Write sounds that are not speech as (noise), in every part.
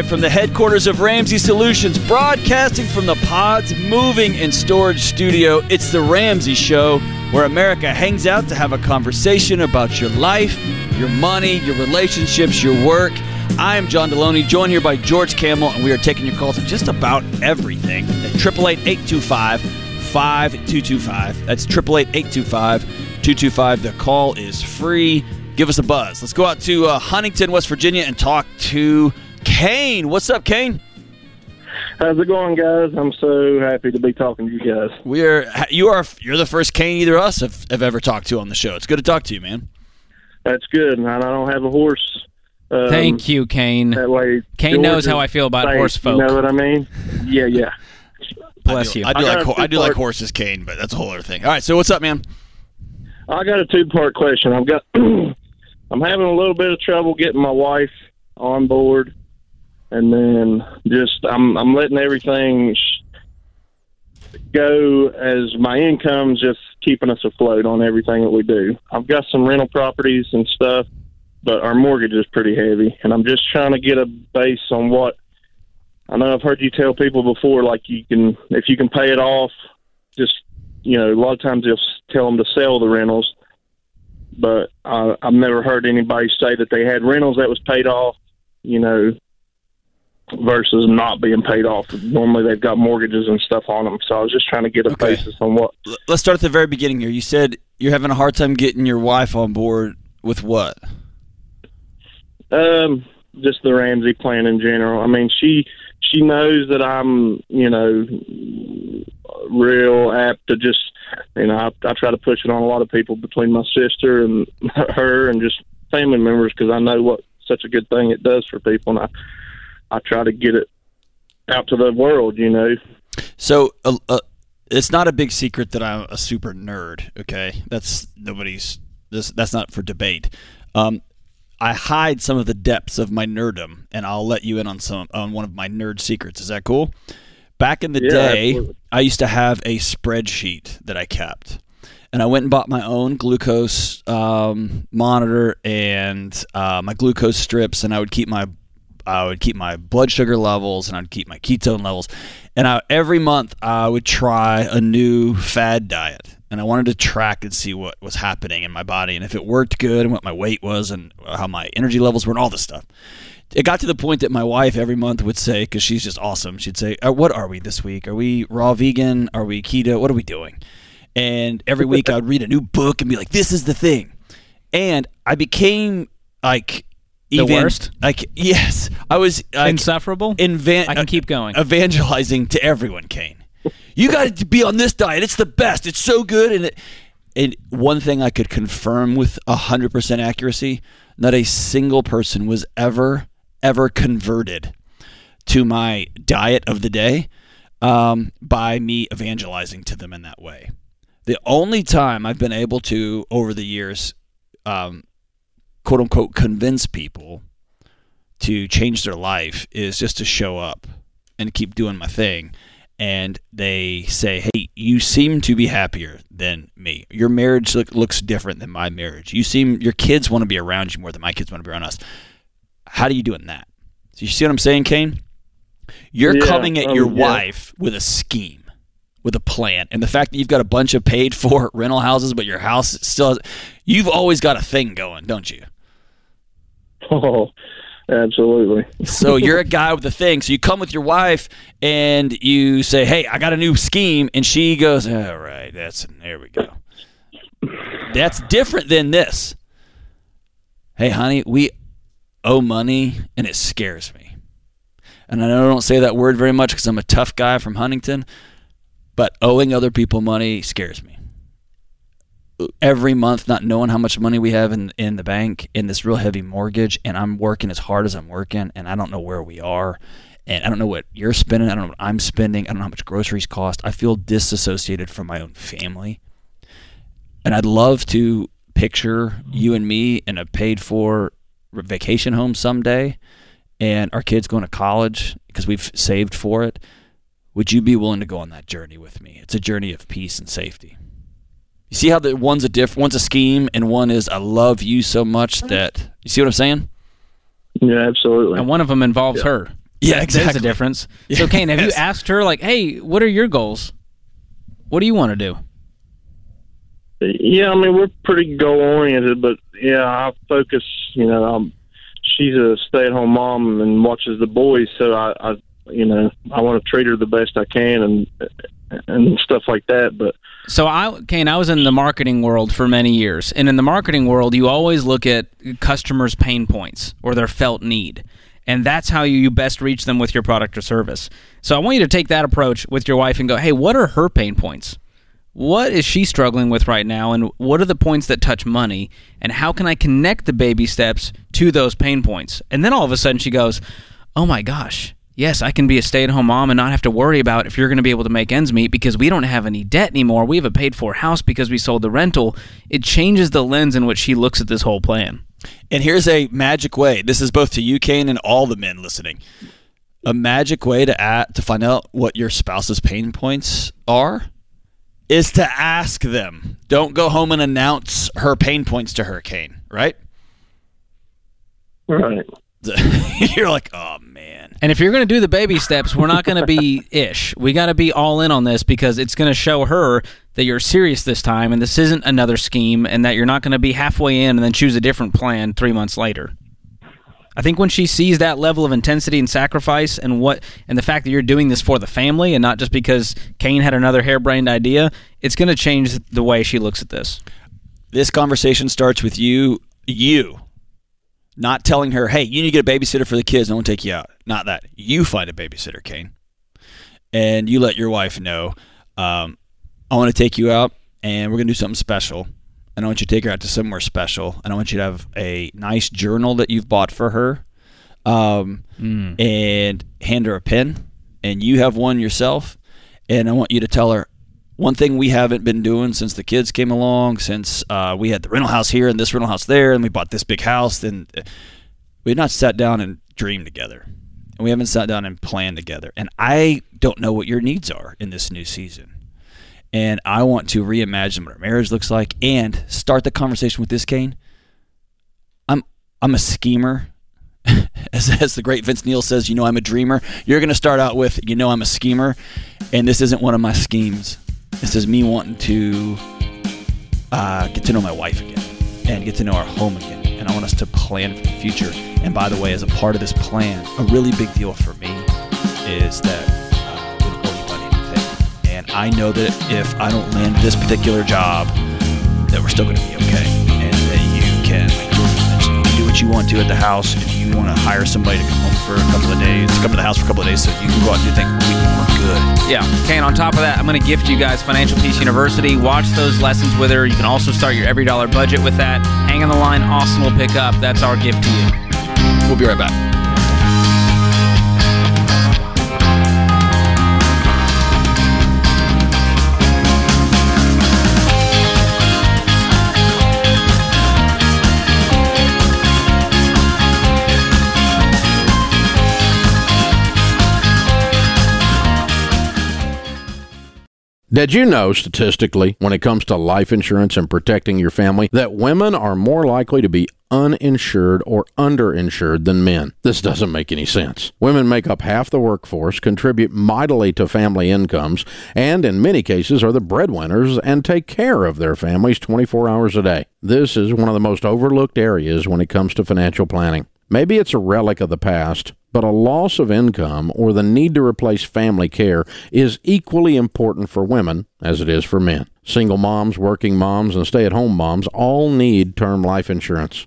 live from the headquarters of Ramsey Solutions, broadcasting from the Pods Moving and Storage Studio. It's the Ramsey Show, where America hangs out to have a conversation about your life, your money, your relationships, your work. I am John Delony, joined here by George Kamel, and we are taking your calls on just about everything at 888 5225. That's 888 225. The call is free. Give us a buzz. Let's go out to uh, Huntington, West Virginia, and talk to Kane. What's up, Kane? How's it going, guys? I'm so happy to be talking to you guys. We're you are you're the first Kane either of us have, have ever talked to on the show. It's good to talk to you, man. That's good, and I don't have a horse. Um, Thank you, Kane. That way, Kane George knows how I feel about safe, horse folk. You know what I mean? Yeah, yeah. Bless I do, you. I do I like I do like horses, Kane, but that's a whole other thing. All right, so what's up, man? I got a two part question. I've got (clears throat) I'm having a little bit of trouble getting my wife on board, and then just I'm I'm letting everything go as my income's just keeping us afloat on everything that we do. I've got some rental properties and stuff, but our mortgage is pretty heavy, and I'm just trying to get a base on what. I know I've heard you tell people before, like you can if you can pay it off, just you know, a lot of times they'll tell them to sell the rentals, but uh, I've never heard anybody say that they had rentals that was paid off, you know, versus not being paid off. Normally they've got mortgages and stuff on them. So I was just trying to get a Okay. basis on what. Let's start at the very beginning here. You said you're having a hard time getting your wife on board with what? Um, just the Ramsey plan in general. I mean, she she knows that I'm, you know, real apt to just, you know, I, I try to push it on a lot of people between my sister and (laughs) her and just family members because I know what such a good thing it does for people, and I I try to get it out to the world, you know. So, uh, uh, it's not a big secret that I'm a super nerd. Okay, that's nobody's. This that's not for debate. Um, I hide some of the depths of my nerdom, and I'll let you in on some on one of my nerd secrets. Is that cool? Back in the Yeah, day, absolutely. I used to have a spreadsheet that I kept, and I went and bought my own glucose um, monitor and uh, my glucose strips, and I would keep my I would keep my blood sugar levels and I'd keep my ketone levels. And I, every month I would try a new fad diet. And I wanted to track and see what was happening in my body and if it worked good and what my weight was and how my energy levels were and all this stuff. It got to the point that my wife every month would say, because she's just awesome, she'd say, uh, What are we this week? Are we raw vegan? Are we keto? What are we doing? And every week I would read a new book and be like, This is the thing. And I became like, The worst? Like, yes. I was like, Insufferable. invan- I can keep going. evangelizing to everyone, Kane. You got to be on this diet. It's the best. It's so good. And, it, and one thing I could confirm with 100% accuracy not a single person was ever, ever converted to my diet of the day um, by me evangelizing to them in that way. The only time I've been able to, over the years, um, quote unquote, convince people to change their life is just to show up and keep doing my thing. And they say, "Hey, you seem to be happier than me. Your marriage look, looks different than my marriage. You seem your kids want to be around you more than my kids want to be around us. How do you doing that? So you see what I'm saying, Kane? You're Yeah, coming at um, your yeah. wife with a scheme, with a plan, and the fact that you've got a bunch of paid for (laughs) rental houses, but your house still has. You've always got a thing going, don't you? (laughs) Oh, absolutely. So you're a guy with a thing. So you come with your wife and you say, "Hey, I got a new scheme," and she goes, "All right, that's there we go." That's different than this. Hey, honey, we owe money, and it scares me. And I know I don't say that word very much because I'm a tough guy from Huntington, but owing other people money scares me. Every month, not knowing how much money we have in in the bank in this real heavy mortgage, and I'm working as hard as I'm working, and I don't know where we are, and I don't know what you're spending, I don't know what I'm spending, I don't know how much groceries cost. I feel disassociated from my own family, and I'd love to picture you and me in a paid for vacation home someday and our kids going to college because we've saved for it. Would you be willing to go on that journey with me? It's a journey of peace and safety you see how the one's a diff one's a scheme and one is i love you so much that you see what i'm saying Yeah, absolutely. and one of them involves her. Yeah, exactly. There's exactly. a difference. (laughs) So, Kane, have you asked her like, "Hey, what are your goals? What do you want to do?" Yeah, I mean we're pretty goal oriented, but yeah, I focus. You know, um, she's a stay at home mom and watches the boys, so I, I you know, I want to treat her the best I can and and stuff like that. But So I, Kane, I was in the marketing world for many years, and in the marketing world, you always look at customers' pain points or their felt need, and that's how you best reach them with your product or service. So I want you to take that approach with your wife and go, hey, what are her pain points? What is she struggling with right now, and what are the points that touch money, and how can I connect the baby steps to those pain points? And then all of a sudden she goes, oh my gosh, yes, I can be a stay at home mom and not have to worry about if you're going to be able to make ends meet because we don't have any debt anymore. We have a paid for house because we sold the rental. It changes the lens in which she looks at this whole plan. And here's a magic way. This is both to you, Kane, and all the men listening. A magic way to add, to find out what your spouse's pain points are is to ask them. Don't go home and announce her pain points to her, Kane. Right? right, (laughs) You're like, oh man. And if you're going to do the baby steps, we're not going to be ish. We got to be all in on this because it's going to show her that you're serious this time and this isn't another scheme and that you're not going to be halfway in and then choose a different plan three months later. I think when she sees that level of intensity and sacrifice and what and the fact that you're doing this for the family and not just because Kane had another harebrained idea, it's going to change the way she looks at this. This conversation starts with you, you, not telling her, hey, you need to get a babysitter for the kids. No one take you out. Not that. You find a babysitter, Kane. And you let your wife know, um, I want to take you out and we're going to do something special. And I want you to take her out to somewhere special. And I want you to have a nice journal that you've bought for her um, and hand her a pen. And you have one yourself. And I want you to tell her, one thing we haven't been doing since the kids came along, since uh, we had the rental house here and this rental house there, and we bought this big house, then we've not sat down and dreamed together. And we haven't sat down and planned together. And I don't know what your needs are in this new season. And I want to reimagine what our marriage looks like and start the conversation with this, Kane. I'm I'm a schemer. (laughs) As, as the great Vince Neil says, you know I'm a dreamer. You're going to start out with, you know I'm a schemer, and this isn't one of my schemes. This is me wanting to uh, get to know my wife again and get to know our home again. And I want us to plan for the future. And by the way, as a part of this plan, a really big deal for me is that uh, we don't owe anybody anything. And I know that if I don't land this particular job, that we're still going to be okay. And that you can, you can do what you want to at the house. If you want to hire somebody to come home for a couple of days, come to the house for a couple of days so you can go out and do things, we can work good. Yeah. Okay, and on top of that, I'm going to gift you guys Financial Peace University. Watch those lessons with her. You can also start your EveryDollar budget with that. Hang on the line. Austin will pick up. That's our gift to you. We'll be right back. Did you know statistically, when it comes to life insurance and protecting your family, that women are more likely to be uninsured or underinsured than men? This doesn't make any sense. Women make up half the workforce, contribute mightily to family incomes, and in many cases are the breadwinners and take care of their families 24 hours a day. This is one of the most overlooked areas when it comes to financial planning. Maybe it's a relic of the past, but a loss of income or the need to replace family care is equally important for women as it is for men. Single moms, working moms, and stay at home moms all need term life insurance.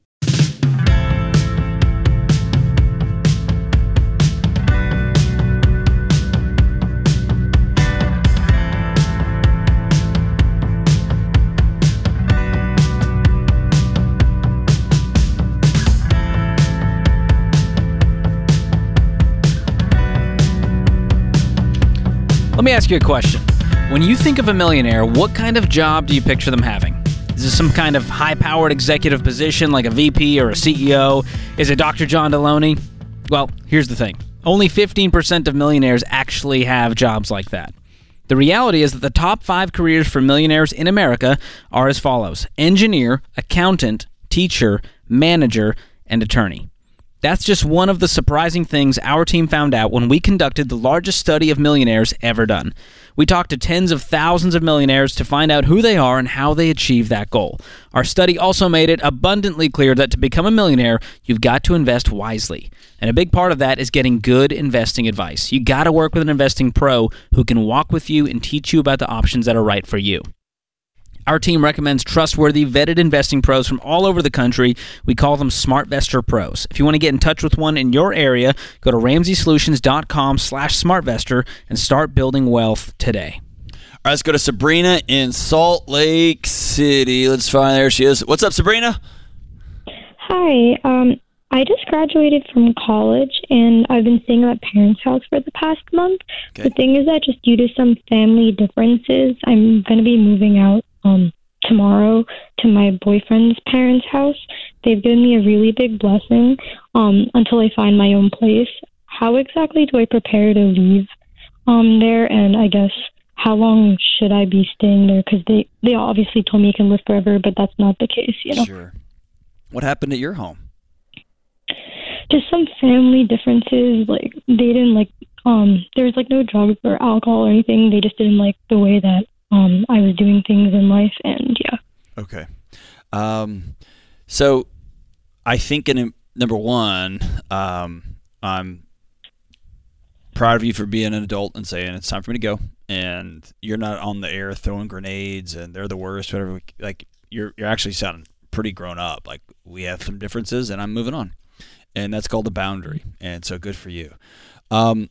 Let me ask you a question. When you think of a millionaire, what kind of job do you picture them having? Is this some kind of high powered executive position like a VP or a CEO? Is it Dr. John Delony? Well, here's the thing only 15% of millionaires actually have jobs like that. The reality is that the top five careers for millionaires in America are as follows engineer, accountant, teacher, manager, and attorney. That's just one of the surprising things our team found out when we conducted the largest study of millionaires ever done. We talked to tens of thousands of millionaires to find out who they are and how they achieve that goal. Our study also made it abundantly clear that to become a millionaire, you've got to invest wisely. And a big part of that is getting good investing advice. You got to work with an investing pro who can walk with you and teach you about the options that are right for you. Our team recommends trustworthy, vetted investing pros from all over the country. We call them SmartVestor Pros. If you want to get in touch with one in your area, go to RamseySolutions.com slash SmartVestor and start building wealth today. All right, let's go to Sabrina in Salt Lake City. Let's find there she is. What's up, Sabrina? Hi. Um, I just graduated from college and I've been staying at my parents' house for the past month. Okay. The thing is that just due to some family differences, I'm going to be moving out um, tomorrow to my boyfriend's parents' house. They've given me a really big blessing um, until I find my own place. How exactly do I prepare to leave um, there? And I guess how long should I be staying there? Because they, they obviously told me you can live forever, but that's not the case, you know? Sure. What happened at your home? just some family differences. Like they didn't like um there was like no drugs or alcohol or anything. They just didn't like the way that um I was doing things in life and yeah. Okay. Um, so I think in number one, um, I'm proud of you for being an adult and saying it's time for me to go. And you're not on the air throwing grenades and they're the worst, whatever. Like you're you're actually sounding pretty grown up. Like we have some differences and I'm moving on. And that's called the boundary. And so good for you. Um,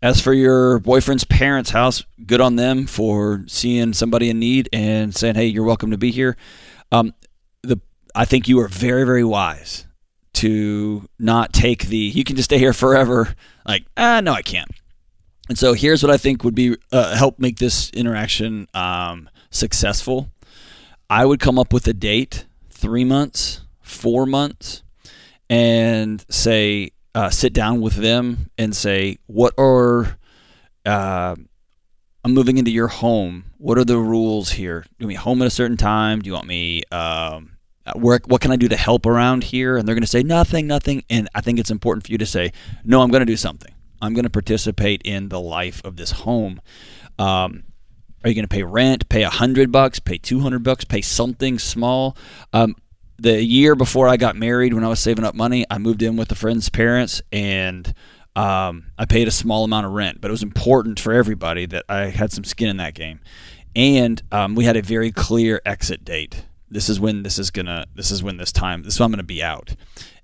as for your boyfriend's parents' house, good on them for seeing somebody in need and saying, "Hey, you're welcome to be here." Um, the I think you are very, very wise to not take the "you can just stay here forever." Like, ah, no, I can't. And so here's what I think would be uh, help make this interaction um, successful. I would come up with a date, three months, four months, and say, uh, sit down with them and say, what are, uh, I'm moving into your home. What are the rules here? Do you want me home at a certain time? Do you want me, um, work? What can I do to help around here? And they're going to say nothing, nothing. And I think it's important for you to say, no, I'm going to do something. I'm going to participate in the life of this home. Um, are you going to pay rent? Pay a hundred bucks? Pay two hundred bucks? Pay something small? Um, the year before I got married, when I was saving up money, I moved in with a friend's parents, and um, I paid a small amount of rent. But it was important for everybody that I had some skin in that game, and um, we had a very clear exit date. This is when this is gonna. This is when this time. This is when I'm gonna be out.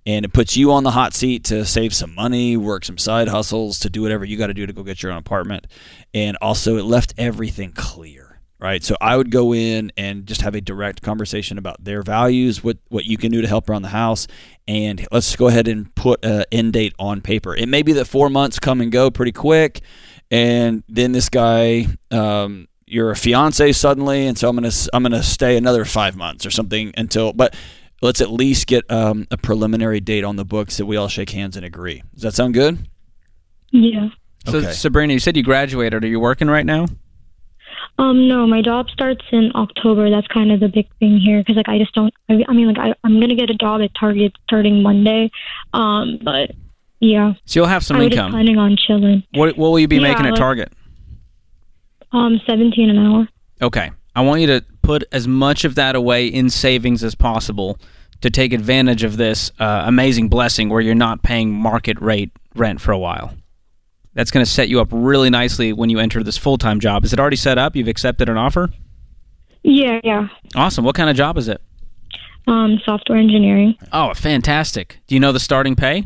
And it puts you on the hot seat to save some money, work some side hustles, to do whatever you got to do to go get your own apartment. And also, it left everything clear right? So I would go in and just have a direct conversation about their values, what what you can do to help around the house, and let's go ahead and put an end date on paper. It may be that four months come and go pretty quick, and then this guy. Um, you're a fiance suddenly, and so I'm gonna I'm gonna stay another five months or something until. But let's at least get um, a preliminary date on the books that we all shake hands and agree. Does that sound good? Yeah. So, Okay. Sabrina, you said you graduated. Are you working right now? Um, no, my job starts in October. That's kind of the big thing here because, like, I just don't. I, I mean, like, I, I'm gonna get a job at Target starting Monday. Um, but yeah, So you'll have some I income. planning on chilling. What, what will you be Yeah, making at Target? Um, 17 an hour. Okay. I want you to put as much of that away in savings as possible to take advantage of this uh, amazing blessing where you're not paying market rate rent for a while. That's going to set you up really nicely when you enter this full time job. Is it already set up? You've accepted an offer? Yeah, yeah. Awesome. What kind of job is it? Um, software engineering. Oh, fantastic. Do you know the starting pay?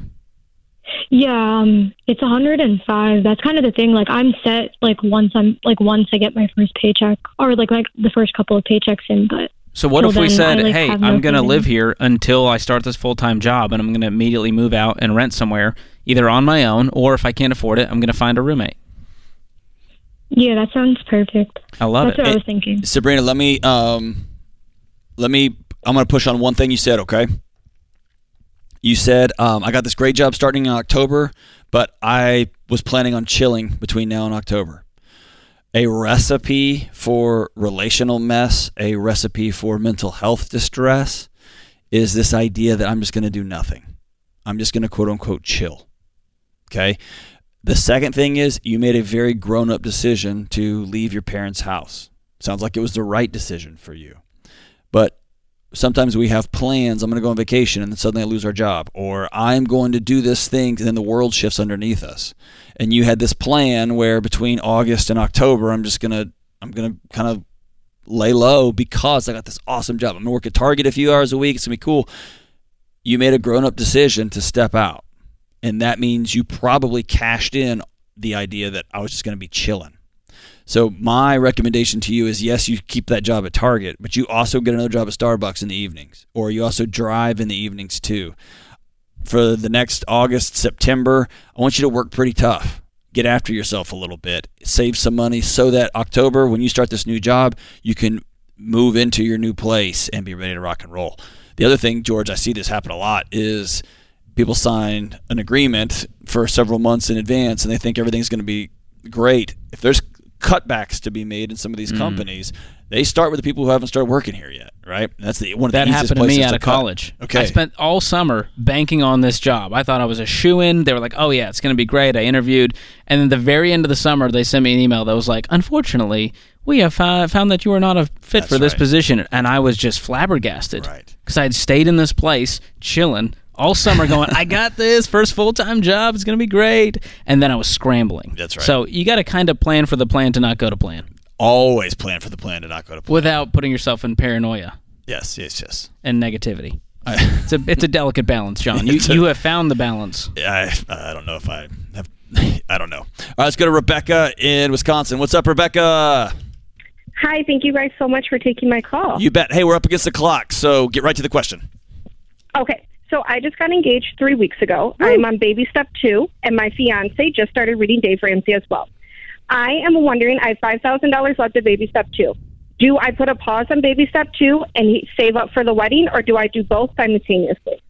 Yeah, um, it's 105. That's kind of the thing. Like, I'm set. Like, once I'm like once I get my first paycheck, or like like the first couple of paychecks in. But So what if we said, I, like, "Hey, I'm going to live here until I start this full-time job and I'm going to immediately move out and rent somewhere, either on my own or if I can't afford it, I'm going to find a roommate." Yeah, that sounds perfect. I love That's it. what I was thinking. Sabrina, let me um, let me. I'm going to push on one thing you said. Okay. You said um, I got this great job starting in October, but I was planning on chilling between now and October. A recipe for relational mess, a recipe for mental health distress, is this idea that I'm just going to do nothing. I'm just going to quote unquote chill. Okay. The second thing is you made a very grown up decision to leave your parents' house. Sounds like it was the right decision for you. But sometimes we have plans. I'm going to go on vacation and then suddenly I lose our job. Or I'm going to do this thing and then the world shifts underneath us. And you had this plan where between August and October, I'm just going to, I'm going to kind of lay low because I got this awesome job. I'm going to work at Target a few hours a week. It's going to be cool. You made a grown up decision to step out. And that means you probably cashed in the idea that I was just going to be chilling. So my recommendation to you is yes, you keep that job at Target, but you also get another job at Starbucks in the evenings, or you also drive in the evenings too. For the next August, September, I want you to work pretty tough. Get after yourself a little bit. Save some money so that October, when you start this new job, you can move into your new place and be ready to rock and roll. The other thing, George, I see this happen a lot is people sign an agreement for several months in advance and they think everything's going to be great. If there's cutbacks to be made in some of these Mm. companies, they start with the people who haven't started working here yet, right? That's the one of the That easiest happened to me out of cut. college. Okay. I spent all summer banking on this job. I thought I was a shoe in. They were like, oh, yeah, it's going to be great. I interviewed. And then the very end of the summer, they sent me an email that was like, unfortunately, we have uh, found that you are not a fit That's for this right. position. And I was just flabbergasted. Right. Because I had stayed in this place, chilling all summer, going, I got this first full time job. It's going to be great. And then I was scrambling. That's right. So you got to kind of plan for the plan to not go to plan Always plan for the plan to not go to plan. without putting yourself in paranoia Yes, yes, yes. and negativity. I, (laughs) It's a it's a delicate balance, John. (laughs) You a- you have found the balance. I, I don't know if I have. I don't know. All right, let's go to Rebecca in Wisconsin. What's up, Rebecca? Hi, thank you guys so much for taking my call. You bet. Hey, we're up against the clock, so get right to the question. Okay, so I just got engaged three weeks ago. I'm on baby step two, and my fiance just started reading Dave Ramsey as well. I am wondering, I have $5,000 left of baby step two. Do I put a pause on baby step two and save up for the wedding, or do I do both simultaneously?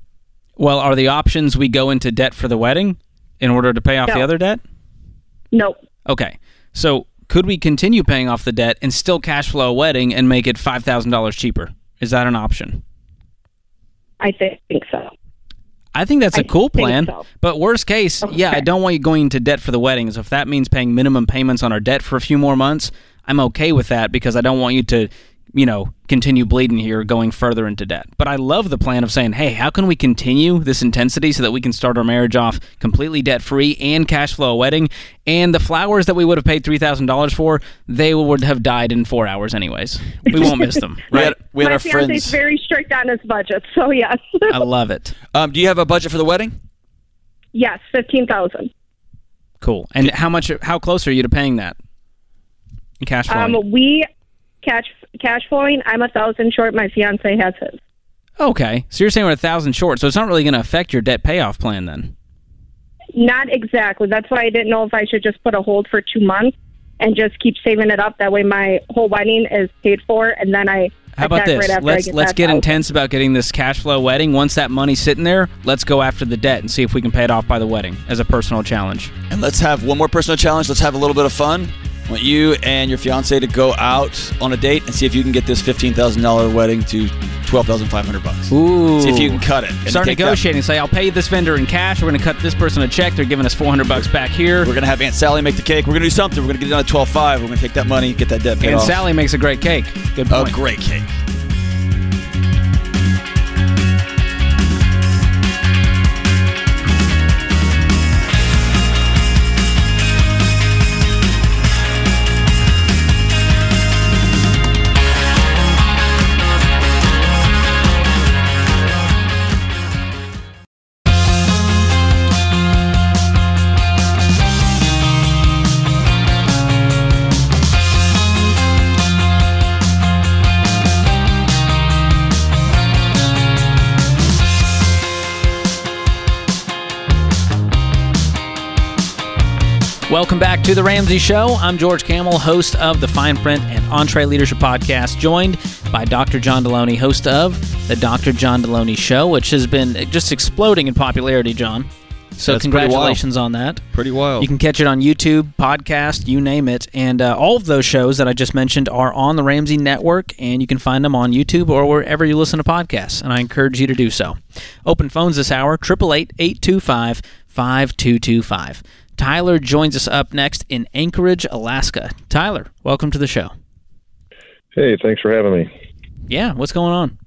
Well, are the options we go into debt for the wedding in order to pay off the other debt? Nope. Okay. So could we continue paying off the debt and still cash flow a wedding and make it five thousand dollars cheaper? Is that an option? I think so. I think that's a I cool plan. so. But worst case, yeah, I don't want you going into debt for the wedding. So if that means paying minimum payments on our debt for a few more months, I'm okay with that because I don't want you to, you know, continue bleeding here going further into debt. But I love the plan of saying, hey, how can we continue this intensity so that we can start our marriage off completely debt free and cash flow a wedding? And the flowers that we would have paid $3,000 for, they would have died in four hours anyways. We won't miss them, (laughs) We right? had, we had my our fiance's friends. very strict on his budget, so yes. I love it. (laughs) Um, do you have a budget for the wedding? yes, 15000 Cool. And how much? How close are you to paying that? In cash flow. Um, we cash cash flowing. I'm a thousand short. My fiance has his. Okay, so you're saying we're a thousand short, so it's not really going to affect your debt payoff plan then. Not exactly. That's why I didn't know if I should just put a hold for two months and just keep saving it up. That way, my whole wedding is paid for, and then I How about this? right let's get let's get out. intense about getting this cash flow wedding. Once that money's sitting there, let's go after the debt and see if we can pay it off by the wedding as a personal challenge. And let's have one more personal challenge. Let's have a little bit of fun. Want you and your fiance to go out on a date and see if you can get this fifteen thousand dollar wedding to twelve thousand five hundred bucks. Ooh. See if you can cut it. Start take that- negotiating. Say, I'll pay this vendor in cash. We're going to cut this person a check. They're giving us 400 bucks back here. We're gonna have Aunt Sally make the cake. We're gonna do something. We're gonna get it down to twelve five. We're gonna take that money, get that debt paid And off. Sally makes a great cake. Good point. a great cake. Welcome back to The Ramsey Show. I'm George Kamel, host of the Fine Print and EntreLeadership Podcast, joined by Dr. John Delony, host of The Dr. John Delony Show, which has been just exploding in popularity, John. So, That's congratulations on that. Pretty wild. You can catch it on YouTube, podcast, you name it. And uh, all of those shows that I just mentioned are on the Ramsey Network, and you can find them on YouTube or wherever you listen to podcasts. And I encourage you to do so. Open phones this hour, 888 825 5225. Tyler joins us up next in Anchorage, Alaska. Tyler, welcome to the show. Hey, thanks for having me. Yeah, what's going on?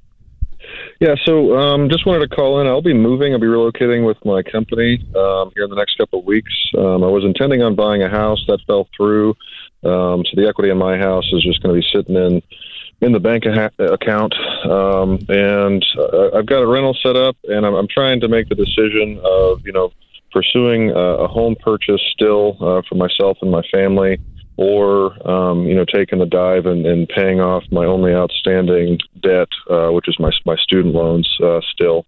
Yeah, so um, just wanted to call in. I'll be moving. I'll be relocating with my company um, here in the next couple of weeks. Um, I was intending on buying a house that fell through, um, so the equity in my house is just going to be sitting in in the bank ha- account. Um, and uh, I've got a rental set up, and I'm, I'm trying to make the decision of you know pursuing a, home purchase still uh, for myself and my family, or um, you know taking the dive and, and paying off my only outstanding debt, uh, which is my my student loans uh, still.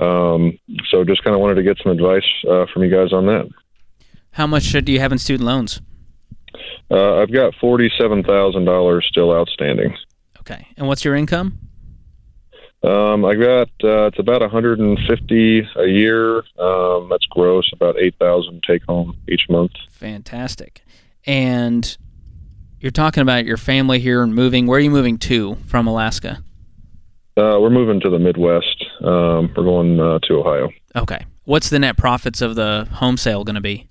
Um, so just kind of wanted to get some advice uh, from you guys on that. How much do you have in student loans? Uh, I've got forty-seven thousand dollars still outstanding. Okay. And what's your income? Um, I got uh, it's about 150 a year. Um, that's gross, about 8,000 take home each month. Fantastic. And you're talking about your family here and moving. Where are you moving to from Alaska? Uh, we're moving to the Midwest. Um, we're going uh, to Ohio. Okay. What's the net profits of the home sale going to be?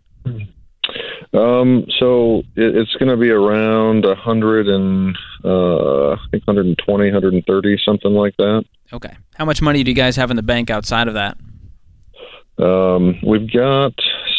Um, so it, it's going to be around 100 and uh, I think 120, 130, something like that. Okay. How much money do you guys have in the bank outside of that? Um, we've got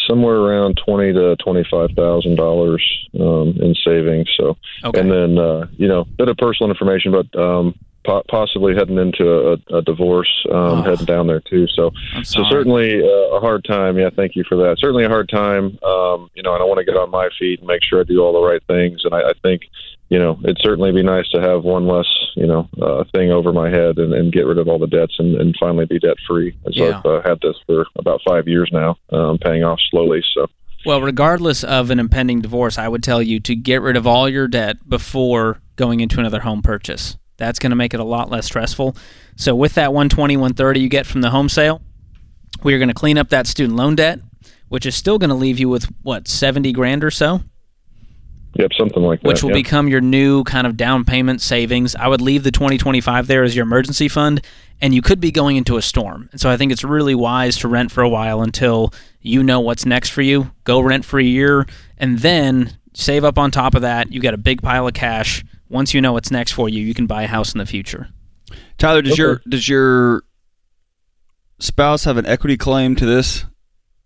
somewhere around twenty to twenty-five thousand dollars um, in savings. So, Okay. and then uh, you know, bit of personal information, but um, po- possibly heading into a, a divorce, um, Oh. heading down there too. So, so certainly uh, a hard time. Yeah, thank you for that. Certainly a hard time. Um, you know, and I want to get on my feet and make sure I do all the right things. And I, I think, you know, it'd certainly be nice to have one less, you know, uh, thing over my head and, and get rid of all the debts and, and finally be debt free. And so Yeah. I've uh, had this for about five years now, um, paying off slowly. So. Well, regardless of an impending divorce, I would tell you to get rid of all your debt before going into another home purchase. That's going to make it a lot less stressful. So, with that 120, 130 you get from the home sale, we are going to clean up that student loan debt, which is still going to leave you with what 70 grand or so. Yep, something like that. which will yeah. become your new kind of down payment savings. I would leave the 2025 there as your emergency fund, and you could be going into a storm. And so I think it's really wise to rent for a while until you know what's next for you. Go rent for a year, and then save up on top of that. You got a big pile of cash. Once you know what's next for you, you can buy a house in the future. Tyler, does Okay. your does your spouse have an equity claim to this?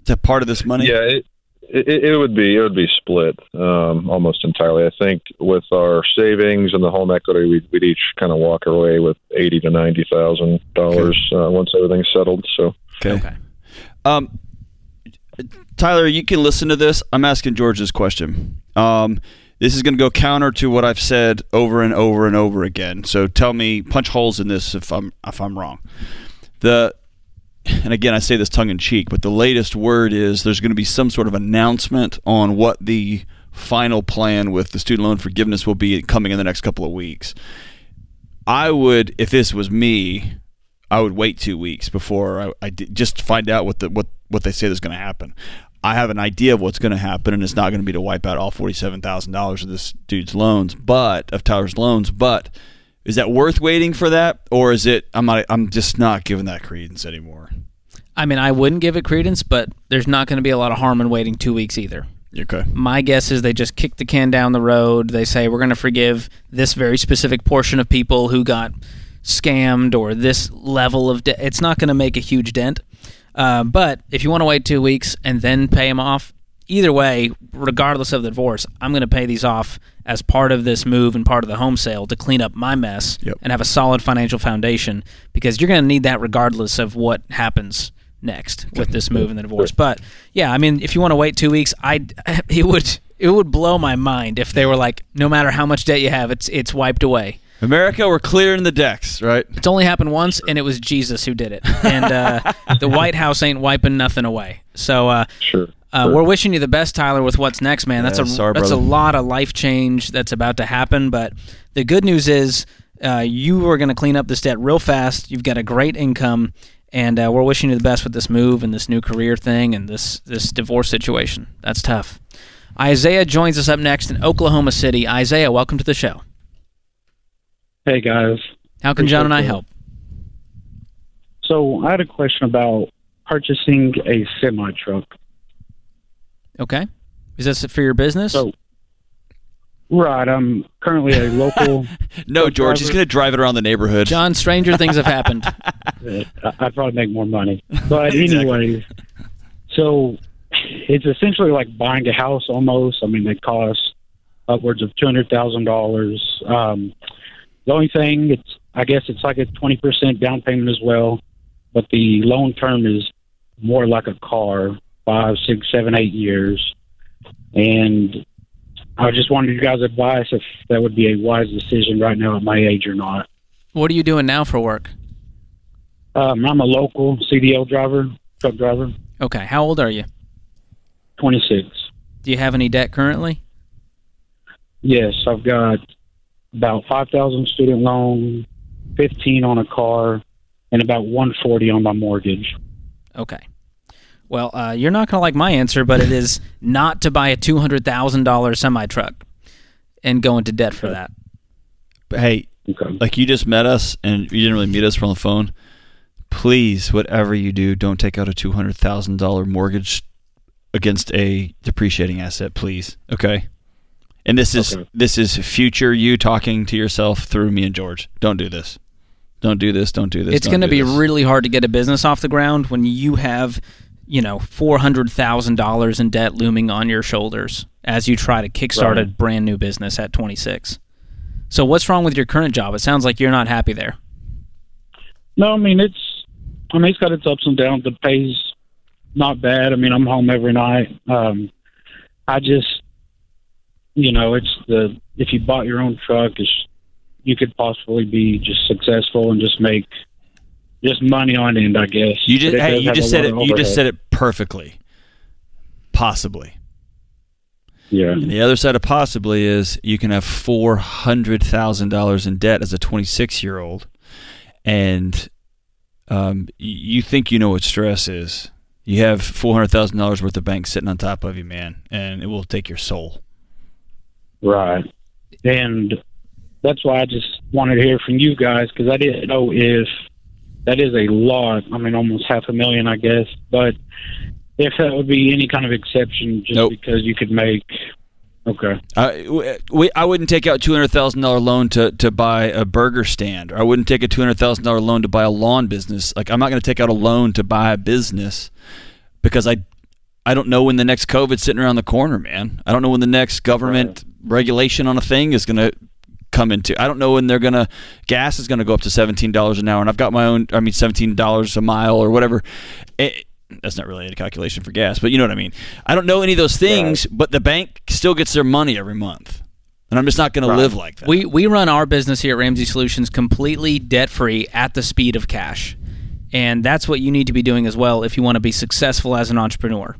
To part of this money? Yeah, it, it, it would be it would be split um, almost entirely. I think with our savings and the home equity, we'd, we'd each kind of walk away with eighty to ninety thousand dollars uh, once everything's settled. So Okay. Um, Tyler, you can listen to this. I'm asking George this question. Um, this is going to go counter to what I've said over and over and over again. So tell me, punch holes in this if I'm if I'm wrong. The and again, I say this tongue in cheek, but the latest word is there's going to be some sort of announcement on what the final plan with the student loan forgiveness will be coming in the next couple of weeks. I would, if this was me, I would wait two weeks before I, I did, just find out what the what what they say is going to happen. I have an idea of what's going to happen, and it's not going to be to wipe out all forty-seven thousand dollars of this dude's loans, but of Tyler's loans. But is that worth waiting for that, or is it? I'm not. I'm just not giving that credence anymore. I mean, I wouldn't give it credence, but there's not going to be a lot of harm in waiting two weeks either. Okay. My guess is they just kick the can down the road. They say we're going to forgive this very specific portion of people who got scammed or this level of debt. It's not going to make a huge dent. Uh, but if you want to wait two weeks and then pay them off, either way, regardless of the divorce, I'm going to pay these off as part of this move and part of the home sale to clean up my mess Yep. and have a solid financial foundation because you're going to need that regardless of what happens next with this move and the divorce. But yeah, I mean, if you want to wait two weeks, I (laughs) it would it would blow my mind if they were like, no matter how much debt you have, it's it's wiped away. America, we're clearing the decks, right? It's only happened once, and it was Jesus who did it. And uh, (laughs) the White House ain't wiping nothing away. So, uh, sure. Uh, we're wishing you the best, Tyler, with what's next, man. That's Yeah, a sorry, that's a lot of life change that's about to happen. But the good news is, uh, you are going to clean up this debt real fast. You've got a great income, and uh, we're wishing you the best with this move and this new career thing and this this divorce situation. That's tough. Isaiah joins us up next in Oklahoma City. Isaiah, welcome to the show. Hey guys. How can John and I help? So I had a question about purchasing a semi truck. Okay. Is this for your business? So right, I'm currently a local (laughs) No, Truck George, he's going to drive it around the neighborhood. John, stranger things have happened. (laughs) I- I'd probably make more money. But (laughs) anyways, so it's essentially like buying a house almost. I mean, they cost upwards of two hundred thousand dollars. Um, the only thing, it's I guess it's like a twenty percent down payment as well, but the loan term is more like a car, five, six, seven, eight years. And I just wanted you guys' advice if that would be a wise decision right now at my age or not. what are you doing now for work? Um, I'm a local CDL driver, truck driver, Okay. How old are you? 26. Do you have any debt currently? Yes, I've got about 5,000 student loan, 15 on a car, and about 140 on my mortgage. Okay. Well, uh, you're not going to like my answer, but it is not to buy a two hundred thousand dollar semi truck and go into debt for that. But hey, Okay. like you just met us and you didn't really meet us from the phone. Please, whatever you do, don't take out a two hundred thousand dollar mortgage against a depreciating asset, please. Okay. And this is Okay. this is future you talking to yourself through me and George. Don't do this. Don't do this. Don't do this. it's going to be this. really hard to get a business off the ground when you have, you know, four hundred thousand dollars in debt looming on your shoulders as you try to kickstart a brand new business at twenty six. So, what's wrong with your current job? It sounds like you're not happy there. No, I mean, it's, I mean, it's got its ups and downs. The pay's not bad. I mean, I'm home every night. Um, I just, you know, it's the, if you bought your own truck, it's, you could possibly be just successful and just make just money on end, I guess. You just hey, you just said it. of You just said it perfectly. Possibly. Yeah. And the other side of possibly is you can have four hundred thousand dollars in debt as a twenty-six-year-old, and um, you think you know what stress is. You have four hundred thousand dollars worth of bank sitting on top of you, man, and it will take your soul. Right. And that's why I just wanted to hear from you guys because I didn't know if that is a lot. I mean, almost half a million, I guess. But if that would be any kind of exception just Nope. because you could make. Okay. I, w- we, I wouldn't take out two hundred thousand dollar loan to, to buy a burger stand, or I wouldn't take a two hundred thousand dollar loan to buy a lawn business. Like I'm not going to take out a loan to buy a business because I I don't know when the next COVID's sitting around the corner, man. I don't know when the next government regulation on a thing is going to come into. I don't know when they're going to gas is going to go up to seventeen dollars an hour, and I've got my own. I mean, seventeen dollars a mile or whatever. It, that's not really a calculation for gas, but you know what I mean. I don't know any of those things, but the bank still gets their money every month, and I'm just not going to live like that. We we run our business here at Ramsey Solutions completely debt free at the speed of cash. And that's what you need to be doing as well if you want to be successful as an entrepreneur.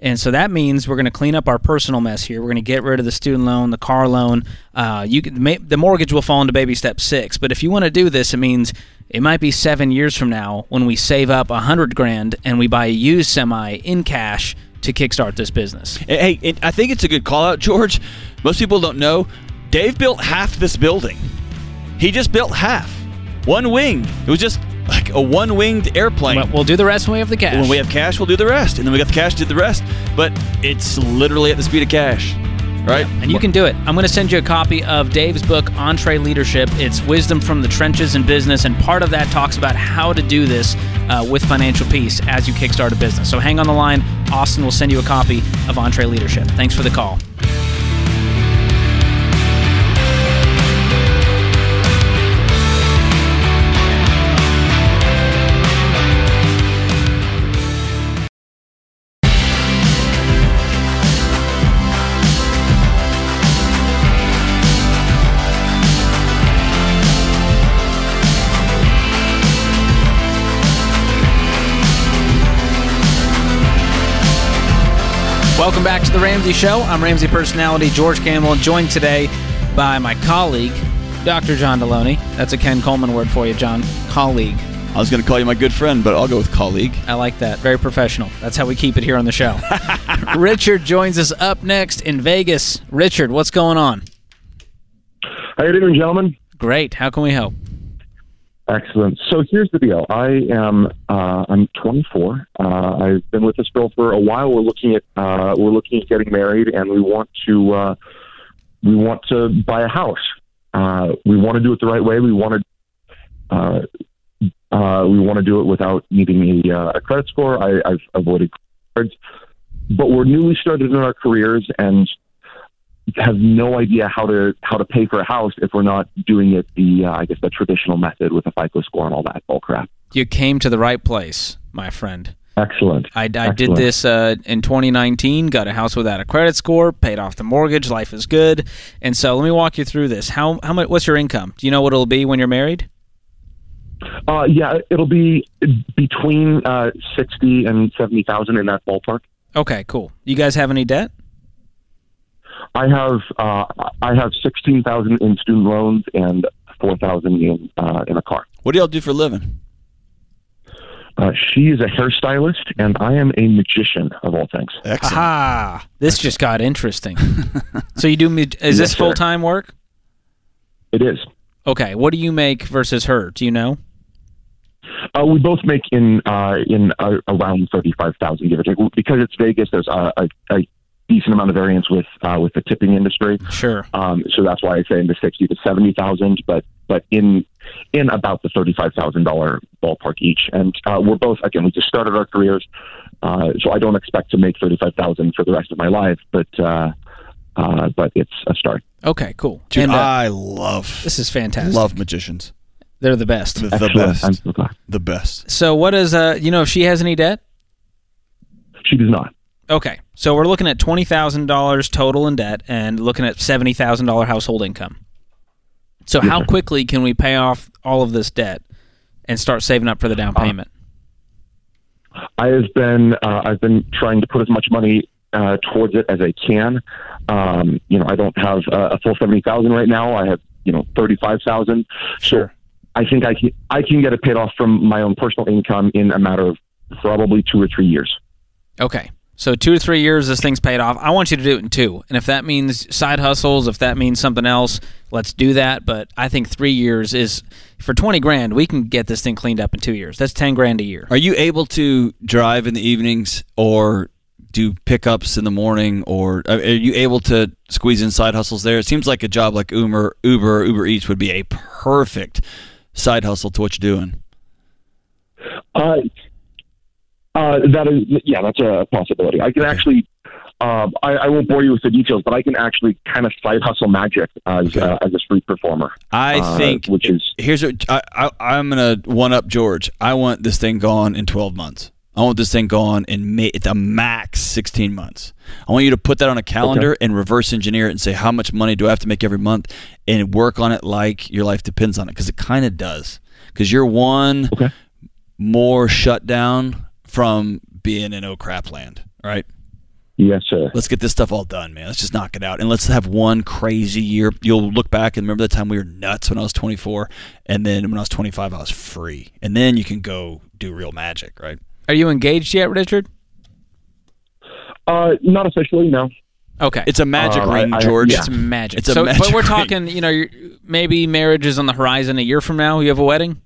And so that means we're going to clean up our personal mess here. We're going to get rid of the student loan, the car loan. Uh, you can, the mortgage will fall into baby step six. But if you want to do this, it means it might be seven years from now when we save up a hundred grand and we buy a used semi in cash to kickstart this business. Hey, I think it's a good call out, George. Most people don't know. Dave built half this building. He just built half, one wing. It was just like a one winged airplane. We'll do the rest when we have the cash. when we have cash, we'll do the rest, and then we got the cash, to do the rest. But it's literally at the speed of cash, right? And you can do it. I'm going to send you a copy of Dave's book, EntreLeadership. It's wisdom from the trenches in business, and part of that talks about how to do this uh, with financial peace as you kickstart a business. So hang on the line. Austin will send you a copy of EntreLeadership. Thanks for the call. Welcome back to the Ramsey Show. I'm Ramsey personality George Kamel, joined today by my colleague, Dr. John Delony. That's a Ken Coleman word for you, John. Colleague. I was going to call you my good friend, but I'll go with colleague. I like that. Very professional. That's how we keep it here on the show. (laughs) Richard joins us up next in Vegas. Richard, what's going on? How you doing, gentlemen? Great. How can we help? Excellent. So here's the deal. I am uh, I'm 24. Uh, I've been with this girl for a while. We're looking at uh, we're looking at getting married, and we want to uh, we want to buy a house. Uh, we want to do it the right way. We want to uh, uh, we want to do it without needing a, uh, a credit score. I, I've avoided cards, but we're newly started in our careers and have no idea how to how to pay for a house if we're not doing it the uh, I guess the traditional method with a FICO score and all that bull crap. You came to the right place, my friend. Excellent. I, I did this uh, in 2019. Got a house without a credit score. Paid off the mortgage. Life is good. And so let me walk you through this. How how much? What's your income? Do you know what it'll be when you're married? Uh, yeah, it'll be between uh, sixty and seventy thousand in that ballpark. Okay, cool. You guys have any debt? I have uh, I have sixteen thousand in student loans and four thousand in uh, in a car. What do y'all do for a living? Uh, she is a hairstylist, and I am a magician of all things. Excellent. Aha! This just got interesting. (laughs) so you do? me- Is Yes, this sir. full time work? It is. Okay. What do you make versus her? Do you know? Uh, we both make in uh, in uh, around thirty five thousand, give or take. Because it's Vegas, there's a, a, a decent amount of variance with uh, with the tipping industry. Sure. Um, so that's why I say in the sixty to seventy thousand, but but in in about the thirty five thousand dollar ballpark each. And uh, we're both again, we just started our careers, uh, so I don't expect to make thirty five thousand for the rest of my life, but uh, uh, but it's a start. Okay. Cool. Dude, and, uh, I love this is fantastic. love magicians. They're the best. The, the Excellent. best. I'm so glad. The best. So what is uh? You know if she has any debt? She does not. Okay, so we're looking at twenty thousand dollars total in debt, and looking at seventy thousand dollar household income. So how quickly can we pay off all of this debt and start saving up for the down payment? I have been uh, I've been trying to put as much money uh, towards it as I can. Um, you know, I don't have uh, a full seventy thousand right now. I have you know thirty five thousand. Sure. I think I can I can get it paid off from my own personal income in a matter of probably two or three years. Okay. So two to three years, this thing's paid off. I want you to do it in two, and if that means side hustles, if that means something else, let's do that. But I think three years is for twenty grand. We can get this thing cleaned up in two years. That's ten grand a year. Are you able to drive in the evenings or do pickups in the morning, or uh, are you able to squeeze in side hustles there? It seems like a job like Uber, Uber, or Uber Eats would be a perfect side hustle to what you're doing. Uh, uh, that is, yeah, that's a possibility. I can actually, um, I, I won't bore you with the details, but I can actually kind of side hustle magic as uh, as a street performer. I uh, think which is here's what I, I, I'm gonna one up George. I want this thing gone in 12 months. I want this thing gone in ma- at the max 16 months. I want you to put that on a calendar and reverse engineer it and say how much money do I have to make every month and work on it like your life depends on it because it kind of does. Because you're one Okay. more shut down from being in oh crap land. All right. yes, sir. Let's get this stuff all done, man. Let's just knock it out. And let's have one crazy year. You'll look back and remember the time we were nuts when I was 24. And then when I was 25, I was free. And then you can go do real magic, right? Are you engaged yet, Richard? Uh, not officially, no. Okay. It's a magic Uh, ring, I- George. yeah. It's magic. It's a so, magic but we're ring. talking, you know, you're, maybe marriage is on the horizon a year from now. You have a wedding.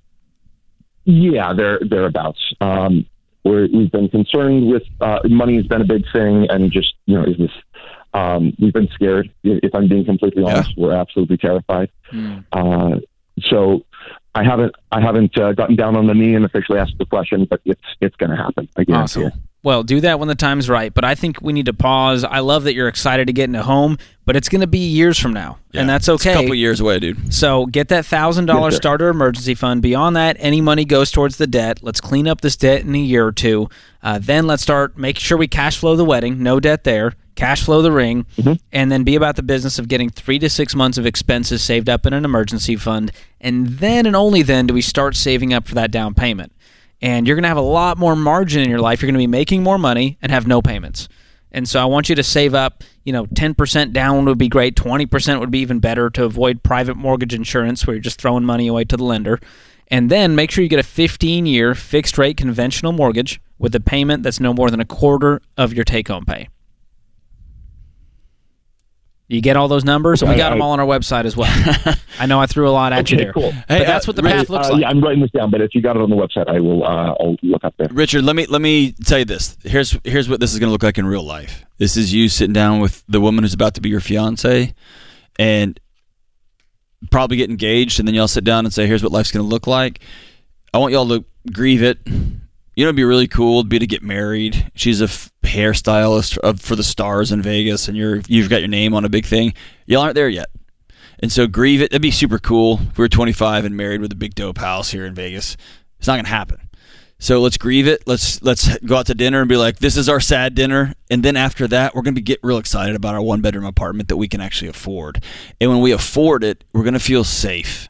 Yeah, they're thereabouts. Um, we're, we've been concerned with uh, money has been a big thing, and just you know, is this? Um, we've been scared. If I'm being completely honest, we're absolutely terrified. Uh, so I haven't I haven't uh, gotten down on the knee and officially asked the question, but it's it's going to happen. I guarantee Awesome. It. Well, do that when the time's right. But I think we need to pause. I love that you're excited to get into home, but it's going to be years from now, and that's It's a okay. couple years away, dude. So get that thousand dollar starter emergency fund. Beyond that, any money goes towards the debt. Let's clean up this debt in a year or two. Uh, then let's start make sure we cash flow the wedding. No debt there. Cash flow the ring, and then be about the business of getting three to six months of expenses saved up in an emergency fund. And then and only then do we start saving up for that down payment. And you're going to have a lot more margin in your life. You're going to be making more money and have no payments. And so I want you to save up, you know, 10% down would be great, 20% would be even better to avoid private mortgage insurance where you're just throwing money away to the lender. And then make sure you get a 15 year fixed rate conventional mortgage with a payment that's no more than a quarter of your take home pay. You get all those numbers? And we Okay, got them all on our website as well. (laughs) (laughs) I know I threw a lot at you there. cool. But Hey, that's uh, what the Rich, path looks Uh, like. yeah, I'm writing this down, but if you got it on the website, I will. Uh, I'll look up there. Richard, let me let me tell you this. Here's here's what this is going to look like in real life. This is you sitting down with the woman who's about to be your fiance, and probably get engaged, and then y'all sit down and say, "Here's what life's going to look like." I want y'all to grieve it. You know, it'd be really cool to be to get married. She's a f- hairstylist of, for the stars in Vegas, and you're you've got your name on a big thing. Y'all aren't there yet, and so grieve it. That'd be super cool. If we were 25 and married with a big dope house here in Vegas, it's not gonna happen. So let's grieve it. Let's let's go out to dinner and be like, this is our sad dinner. And then after that, we're gonna be get real excited about our one bedroom apartment that we can actually afford. And when we afford it, we're gonna feel safe.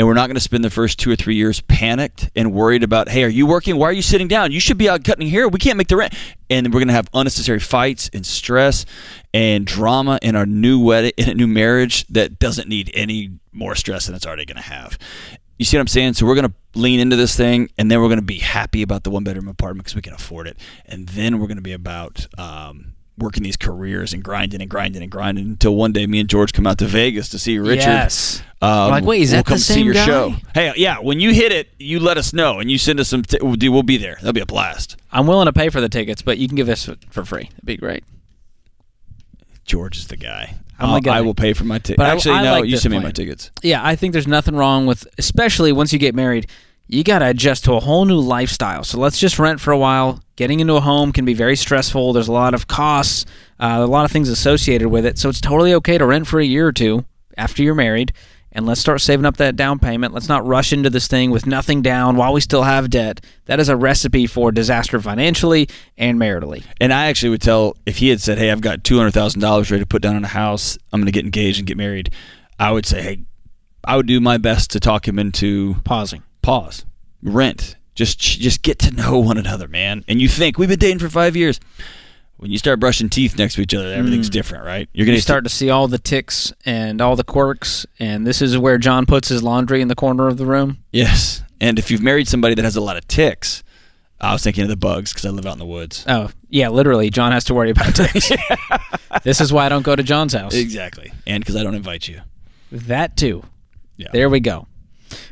And we're not going to spend the first two or three years panicked and worried about, hey, are you working? Why are you sitting down? You should be out cutting here. We can't make the rent. And we're going to have unnecessary fights and stress and drama in our new wedding, in a new marriage that doesn't need any more stress than it's already going to have. You see what I'm saying? So we're going to lean into this thing, and then we're going to be happy about the one bedroom apartment because we can afford it, and then we're going to be about um, working these careers and grinding and grinding and grinding until one day me and George come out to Vegas to see Richard. Yes. Um, Like, wait, is we'll that the come see your guy? show? Hey, yeah. When you hit it, you let us know, and you send us some. T- we'll, be there. That'll be a blast. I'm willing to pay for the tickets, but you can give us for free. It'd be great. George is the guy. I'm the guy. I will pay for my tickets. But I- Actually, I no. like you send me my tickets. Yeah, I think there's nothing wrong with, especially once you get married, you got to adjust to a whole new lifestyle. So let's just rent for a while. Getting into a home can be very stressful. There's a lot of costs, uh, a lot of things associated with it. So it's totally okay to rent for a year or two after you're married. And let's start saving up that down payment. Let's not rush into this thing with nothing down while we still have debt. That is a recipe for disaster financially and maritally. And I actually would tell if he had said, "Hey, I've got two hundred thousand dollars ready to put down on a house. I'm going to get engaged and get married." I would say, "Hey, I would do my best to talk him into Pausing. Pause, rent, just just get to know one another, man." And you think we've been dating for five years. When you start brushing teeth next to each other, everything's mm. different, right? You're gonna You start to see all the ticks and all the quirks, and this is where John puts his laundry in the corner of the room. yes. And if you've married somebody that has a lot of ticks, I was thinking of the bugs because I live out in the woods. Oh, yeah, literally, John has to worry about ticks. (laughs) this is why I don't go to John's house. Exactly, and because I don't invite you. That too. Yeah. There we go.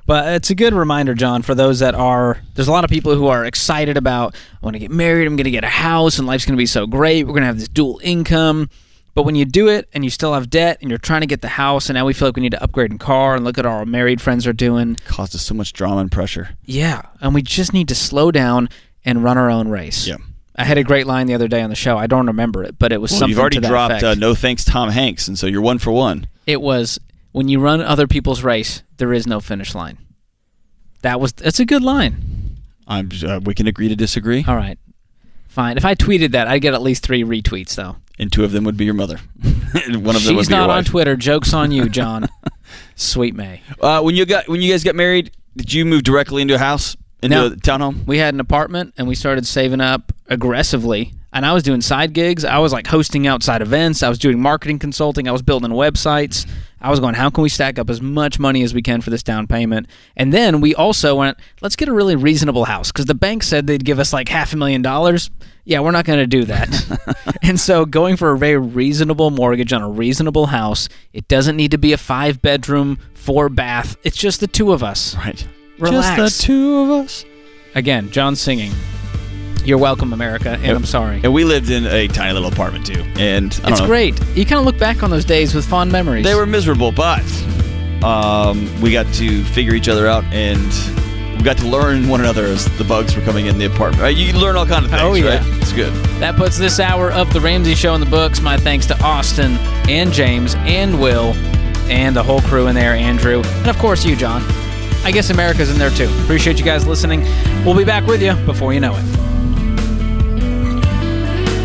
But it's a good reminder, John, for those that are. There's a lot of people who are excited about. I want to get married. I'm going to get a house, and life's going to be so great. We're going to have this dual income. But when you do it, and you still have debt, and you're trying to get the house, and now we feel like we need to upgrade in car, and look at our married friends are doing. Caused us so much drama and pressure. Yeah, and we just need to slow down and run our own race. Yeah. I had a great line the other day on the show. I don't remember it, but it was Well, something you've already dropped uh, no thanks Tom Hanks, and so you're one for one. It was when you run other people's race, there is no finish line. That was that's a good line. I'm. Uh, we can agree to disagree, All right, fine. If I tweeted that, I'd get at least three retweets though. and two of them would be your mother. (laughs) one of them would She's not on. Twitter. Jokes on you, John. (laughs) Sweet May. Uh, when you got when you guys got married, did you move directly into a house, into No. a townhome? We had an apartment and we started saving up aggressively. And I was doing side gigs. I was like hosting outside events. I was doing marketing consulting. I was building websites. I was going, how can we stack up as much money as we can for this down payment? And then we also went, let's get a really reasonable house because the bank said they'd give us like half a million dollars. Yeah, we're not going to do that. (laughs) and so going for a very reasonable mortgage on a reasonable house, it doesn't need to be a five bedroom, four bath. It's just the two of us. Right. Relax. Just the two of us. Again, John singing. You're welcome, America, and I'm sorry. And we lived in a tiny little apartment too, and I don't It's know, great. You kind of look back on those days with fond memories. They were miserable, but um, we got to figure each other out, and we got to learn one another as the bugs were coming in the apartment. Right? You learn all kinds of things. Oh, yeah. right? it's good. That puts this hour of the Ramsey Show in the books. My thanks to Austin and James and Will and the whole crew in there, Andrew, and of course you, John. I guess America's in there too. Appreciate you guys listening. We'll be back with you before you know it.